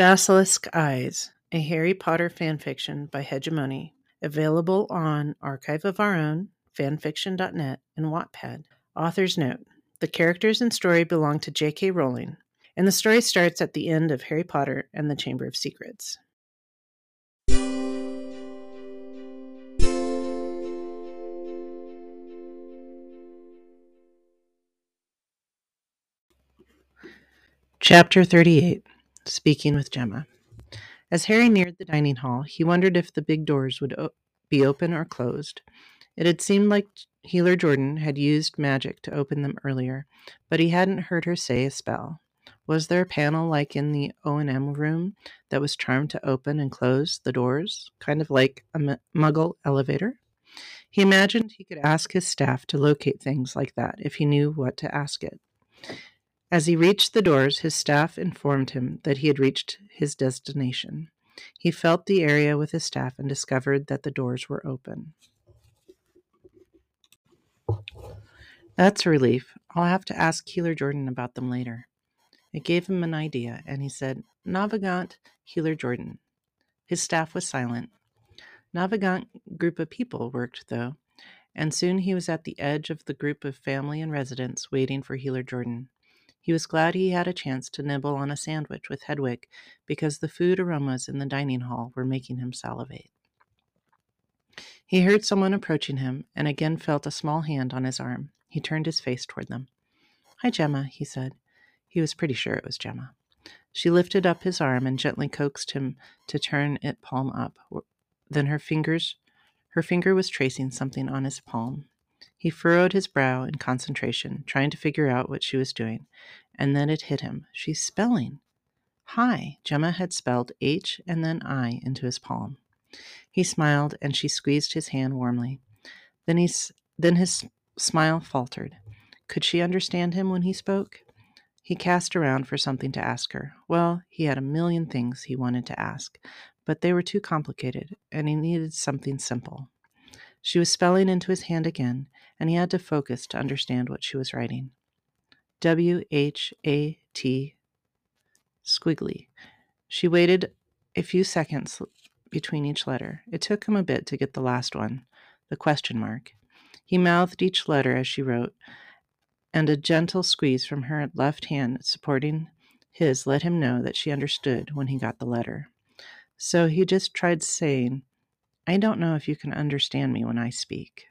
Basilisk Eyes, a Harry Potter fanfiction by Hegemone, available on Archive of Our Own, fanfiction.net, and Wattpad. Author's note The characters and story belong to J.K. Rowling, and the story starts at the end of Harry Potter and the Chamber of Secrets. Chapter 38 Speaking with Gemma. As Harry neared the dining hall, he wondered if the big doors would o- be open or closed. It had seemed like Healer Jordan had used magic to open them earlier, but he hadn't heard her say a spell. Was there a panel like in the O&M room that was charmed to open and close the doors, kind of like a m- muggle elevator? He imagined he could ask his staff to locate things like that if he knew what to ask it. As he reached the doors, his staff informed him that he had reached his destination. He felt the area with his staff and discovered that the doors were open. That's a relief. I'll have to ask Healer Jordan about them later. It gave him an idea, and he said, Navigant Healer Jordan. His staff was silent. Navigant group of people worked, though, and soon he was at the edge of the group of family and residents waiting for Healer Jordan. He was glad he had a chance to nibble on a sandwich with Hedwig because the food aromas in the dining hall were making him salivate. He heard someone approaching him and again felt a small hand on his arm. He turned his face toward them. Hi, Gemma, he said. He was pretty sure it was Gemma. She lifted up his arm and gently coaxed him to turn it palm up. Then her fingers her finger was tracing something on his palm. He furrowed his brow in concentration, trying to figure out what she was doing, and then it hit him. She's spelling. Hi. Gemma had spelled H and then I into his palm. He smiled, and she squeezed his hand warmly. Then, he, then his smile faltered. Could she understand him when he spoke? He cast around for something to ask her. Well, he had a million things he wanted to ask, but they were too complicated, and he needed something simple. She was spelling into his hand again, and he had to focus to understand what she was writing. W H A T squiggly. She waited a few seconds between each letter. It took him a bit to get the last one, the question mark. He mouthed each letter as she wrote, and a gentle squeeze from her left hand supporting his let him know that she understood when he got the letter. So he just tried saying, I don't know if you can understand me when I speak.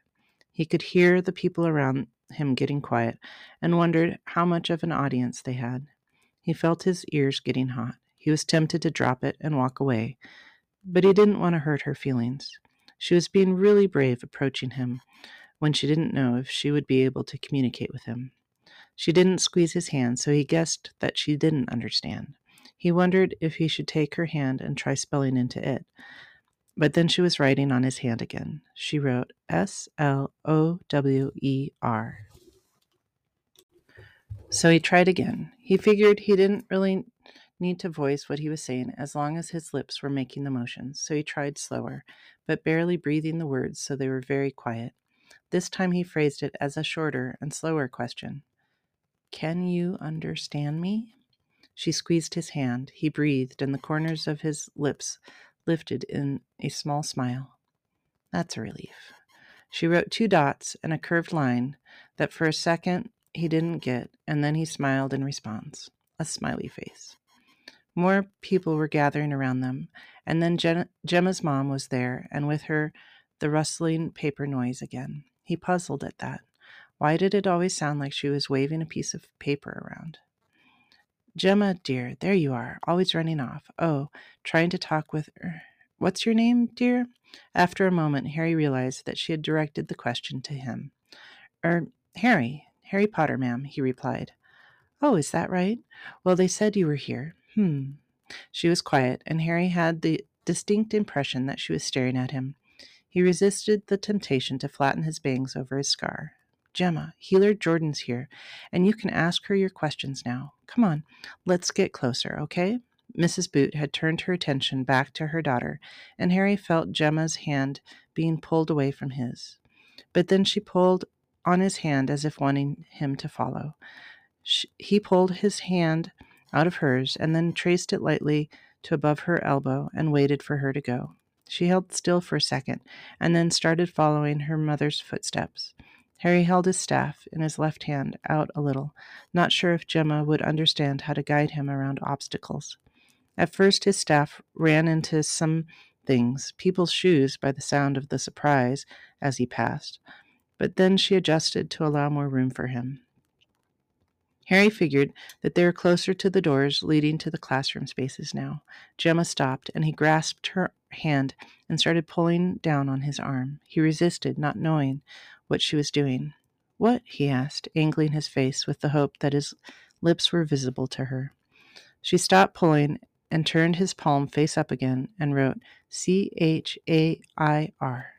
He could hear the people around him getting quiet and wondered how much of an audience they had. He felt his ears getting hot. He was tempted to drop it and walk away, but he didn't want to hurt her feelings. She was being really brave approaching him when she didn't know if she would be able to communicate with him. She didn't squeeze his hand, so he guessed that she didn't understand. He wondered if he should take her hand and try spelling into it. But then she was writing on his hand again. She wrote S L O W E R. So he tried again. He figured he didn't really need to voice what he was saying as long as his lips were making the motions. So he tried slower, but barely breathing the words so they were very quiet. This time he phrased it as a shorter and slower question Can you understand me? She squeezed his hand. He breathed, and the corners of his lips lifted in a small smile. That's a relief. She wrote two dots and a curved line that for a second he didn't get, and then he smiled in response a smiley face. More people were gathering around them, and then Gemma's mom was there, and with her the rustling paper noise again. He puzzled at that. Why did it always sound like she was waving a piece of paper around? Gemma, dear, there you are, always running off. Oh, trying to talk with her. What's your name, dear? After a moment, Harry realized that she had directed the question to him. Er, Harry, Harry Potter, ma'am, he replied. Oh, is that right? Well, they said you were here. Hmm. She was quiet, and Harry had the distinct impression that she was staring at him. He resisted the temptation to flatten his bangs over his scar. Gemma, Healer Jordan's here, and you can ask her your questions now. Come on, let's get closer, okay? Mrs. Boot had turned her attention back to her daughter, and Harry felt Gemma's hand being pulled away from his. But then she pulled on his hand as if wanting him to follow. She, he pulled his hand out of hers and then traced it lightly to above her elbow and waited for her to go. She held still for a second and then started following her mother's footsteps. Harry held his staff in his left hand out a little, not sure if Gemma would understand how to guide him around obstacles. At first, his staff ran into some things, people's shoes, by the sound of the surprise as he passed, but then she adjusted to allow more room for him. Harry figured that they were closer to the doors leading to the classroom spaces now. Gemma stopped, and he grasped her hand and started pulling down on his arm. He resisted, not knowing what she was doing. What? he asked, angling his face with the hope that his lips were visible to her. She stopped pulling and turned his palm face up again and wrote C H A I R.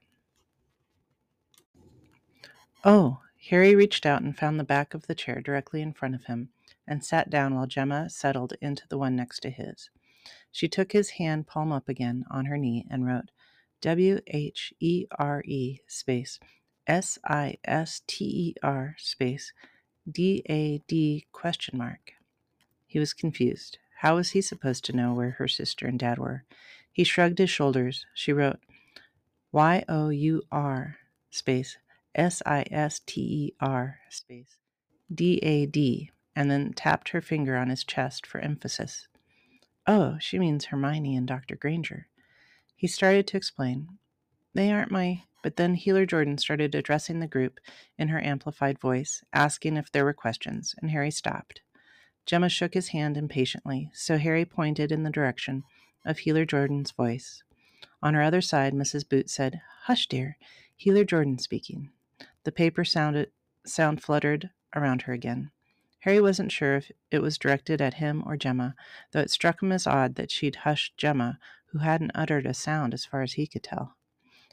Oh, Harry reached out and found the back of the chair directly in front of him and sat down while Gemma settled into the one next to his. She took his hand palm up again on her knee and wrote W H E R E space S I S T E R space D A D question mark. He was confused. How was he supposed to know where her sister and dad were? He shrugged his shoulders. She wrote Y O U R space S I S T E R space D A D, and then tapped her finger on his chest for emphasis. Oh, she means Hermione and Dr. Granger. He started to explain. They aren't my. But then Healer Jordan started addressing the group in her amplified voice, asking if there were questions, and Harry stopped. Gemma shook his hand impatiently, so Harry pointed in the direction of Healer Jordan's voice. On her other side, Mrs. Boot said, Hush, dear. Healer Jordan speaking. The paper sounded sound fluttered around her again. Harry wasn't sure if it was directed at him or Gemma, though it struck him as odd that she'd hushed Gemma, who hadn't uttered a sound as far as he could tell.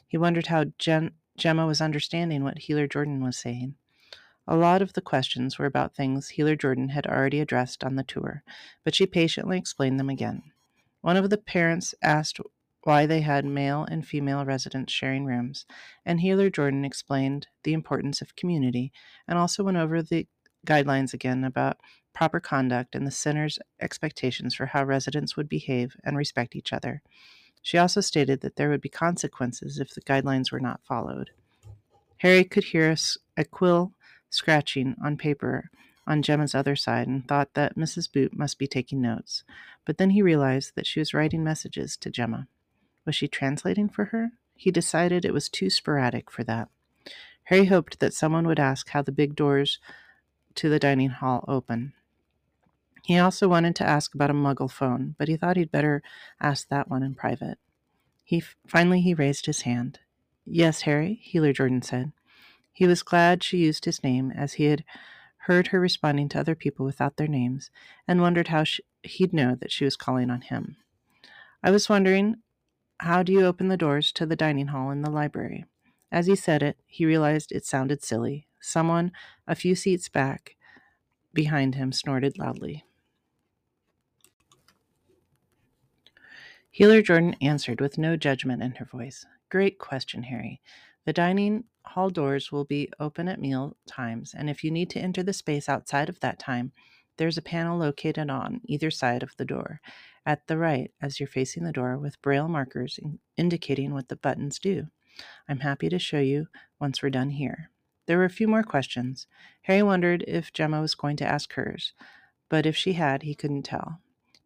He wondered how Gemma was understanding what Healer Jordan was saying. A lot of the questions were about things Healer Jordan had already addressed on the tour, but she patiently explained them again. One of the parents asked why they had male and female residents sharing rooms, and Healer Jordan explained the importance of community and also went over the guidelines again about proper conduct and the center's expectations for how residents would behave and respect each other. She also stated that there would be consequences if the guidelines were not followed. Harry could hear a, quill scratching on paper on Gemma's other side and thought that Mrs. Boot must be taking notes, but then he realized that she was writing messages to Gemma. Was she translating for her? He decided it was too sporadic for that. Harry hoped that someone would ask how the big doors to the dining hall open. He also wanted to ask about a muggle phone, but he thought he'd better ask that one in private. He finally he raised his hand. Yes, Harry, Healer Jordan said. He was glad she used his name, as he had heard her responding to other people without their names, and wondered how she, he'd know that she was calling on him. I was wondering how do you open the doors to the dining hall in the library? As he said it, he realized it sounded silly. Someone, a few seats back behind him, snorted loudly. Healer Jordan answered with no judgment in her voice. Great question, Harry. The dining hall doors will be open at meal times, and if you need to enter the space outside of that time, there's a panel located on either side of the door at the right as you're facing the door with braille markers indicating what the buttons do. I'm happy to show you once we're done here. There were a few more questions. Harry wondered if Gemma was going to ask hers, but if she had, he couldn't tell.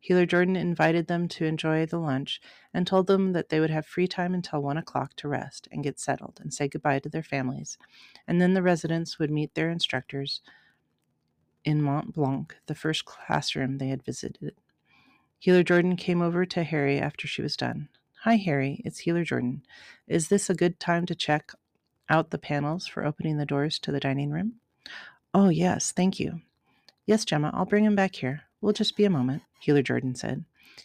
Healer Jordan invited them to enjoy the lunch and told them that they would have free time until one o'clock to rest and get settled and say goodbye to their families, and then the residents would meet their instructors in Mont Blanc, the first classroom they had visited. Healer Jordan came over to Harry after she was done. Hi, Harry, it's Healer Jordan. Is this a good time to check out the panels for opening the doors to the dining room? Oh, yes, thank you. Yes, Gemma, I'll bring him back here. We'll just be a moment, Healer Jordan said.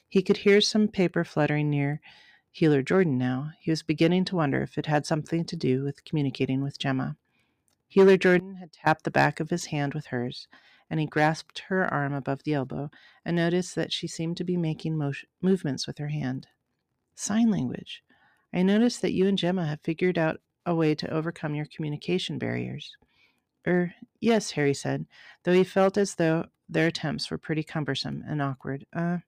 He could hear some paper fluttering near Healer Jordan now. He was beginning to wonder if it had something to do with communicating with Gemma. Healer Jordan had tapped the back of his hand with hers, and he grasped her arm above the elbow and noticed that she seemed to be making motion, movements with her hand. Sign language. I noticed that you and Gemma have figured out a way to overcome your communication barriers. Er, yes, Harry said, though he felt as though their attempts were pretty cumbersome and awkward. Uh,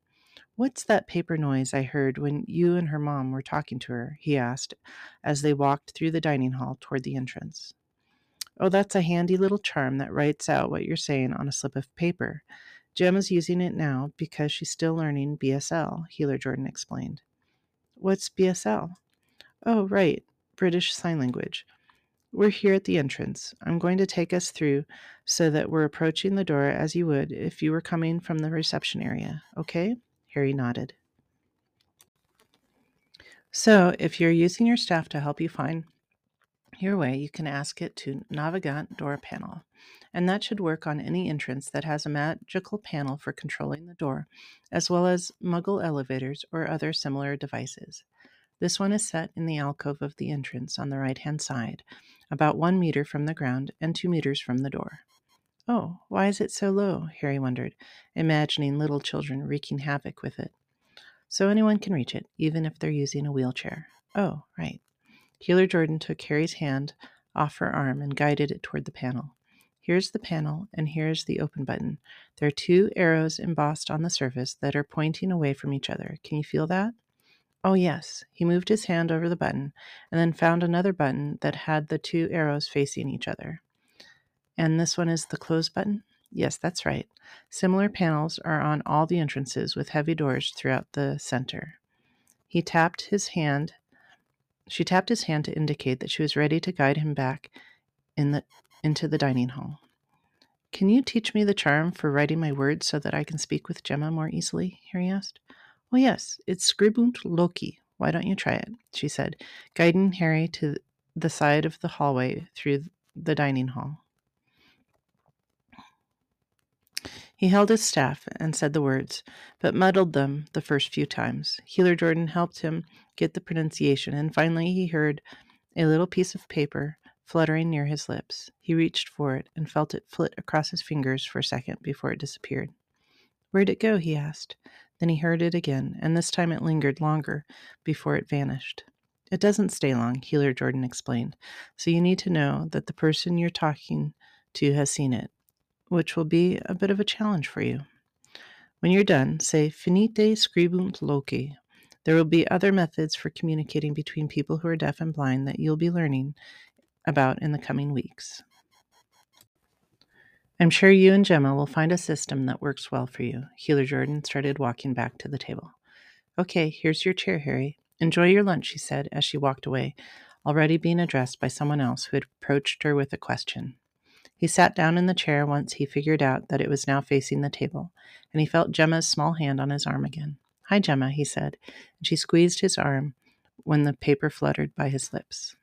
What's that paper noise I heard when you and her mom were talking to her? he asked as they walked through the dining hall toward the entrance. Oh, that's a handy little charm that writes out what you're saying on a slip of paper. Gemma's using it now because she's still learning BSL, Healer Jordan explained. What's BSL? Oh, right, British Sign Language. We're here at the entrance. I'm going to take us through so that we're approaching the door as you would if you were coming from the reception area, okay? Harry nodded. So, if you're using your staff to help you find your way, you can ask it to Navigant Door Panel, and that should work on any entrance that has a magical panel for controlling the door, as well as Muggle elevators or other similar devices. This one is set in the alcove of the entrance on the right hand side, about one meter from the ground and two meters from the door. Oh, why is it so low? Harry wondered, imagining little children wreaking havoc with it. So anyone can reach it, even if they're using a wheelchair. Oh, right. Healer Jordan took Harry's hand off her arm and guided it toward the panel. Here's the panel, and here's the open button. There are two arrows embossed on the surface that are pointing away from each other. Can you feel that? Oh, yes. He moved his hand over the button and then found another button that had the two arrows facing each other. And this one is the close button? Yes, that's right. Similar panels are on all the entrances with heavy doors throughout the center. He tapped his hand. She tapped his hand to indicate that she was ready to guide him back in the into the dining hall. Can you teach me the charm for writing my words so that I can speak with Gemma more easily? Harry asked. Well, yes, it's Scribunt Loci. Why don't you try it? She said, guiding Harry to the side of the hallway through the dining hall. He held his staff and said the words, but muddled them the first few times. Healer Jordan helped him get the pronunciation, and finally he heard a little piece of paper fluttering near his lips. He reached for it and felt it flit across his fingers for a second before it disappeared. Where'd it go? he asked. Then he heard it again, and this time it lingered longer before it vanished. It doesn't stay long, Healer Jordan explained, so you need to know that the person you're talking to has seen it which will be a bit of a challenge for you. When you're done, say finite scribunt loci. There will be other methods for communicating between people who are deaf and blind that you'll be learning about in the coming weeks. I'm sure you and Gemma will find a system that works well for you. Healer Jordan started walking back to the table. Okay, here's your chair, Harry. Enjoy your lunch, she said as she walked away, already being addressed by someone else who had approached her with a question. He sat down in the chair once he figured out that it was now facing the table, and he felt Gemma's small hand on his arm again. Hi, Gemma, he said, and she squeezed his arm when the paper fluttered by his lips.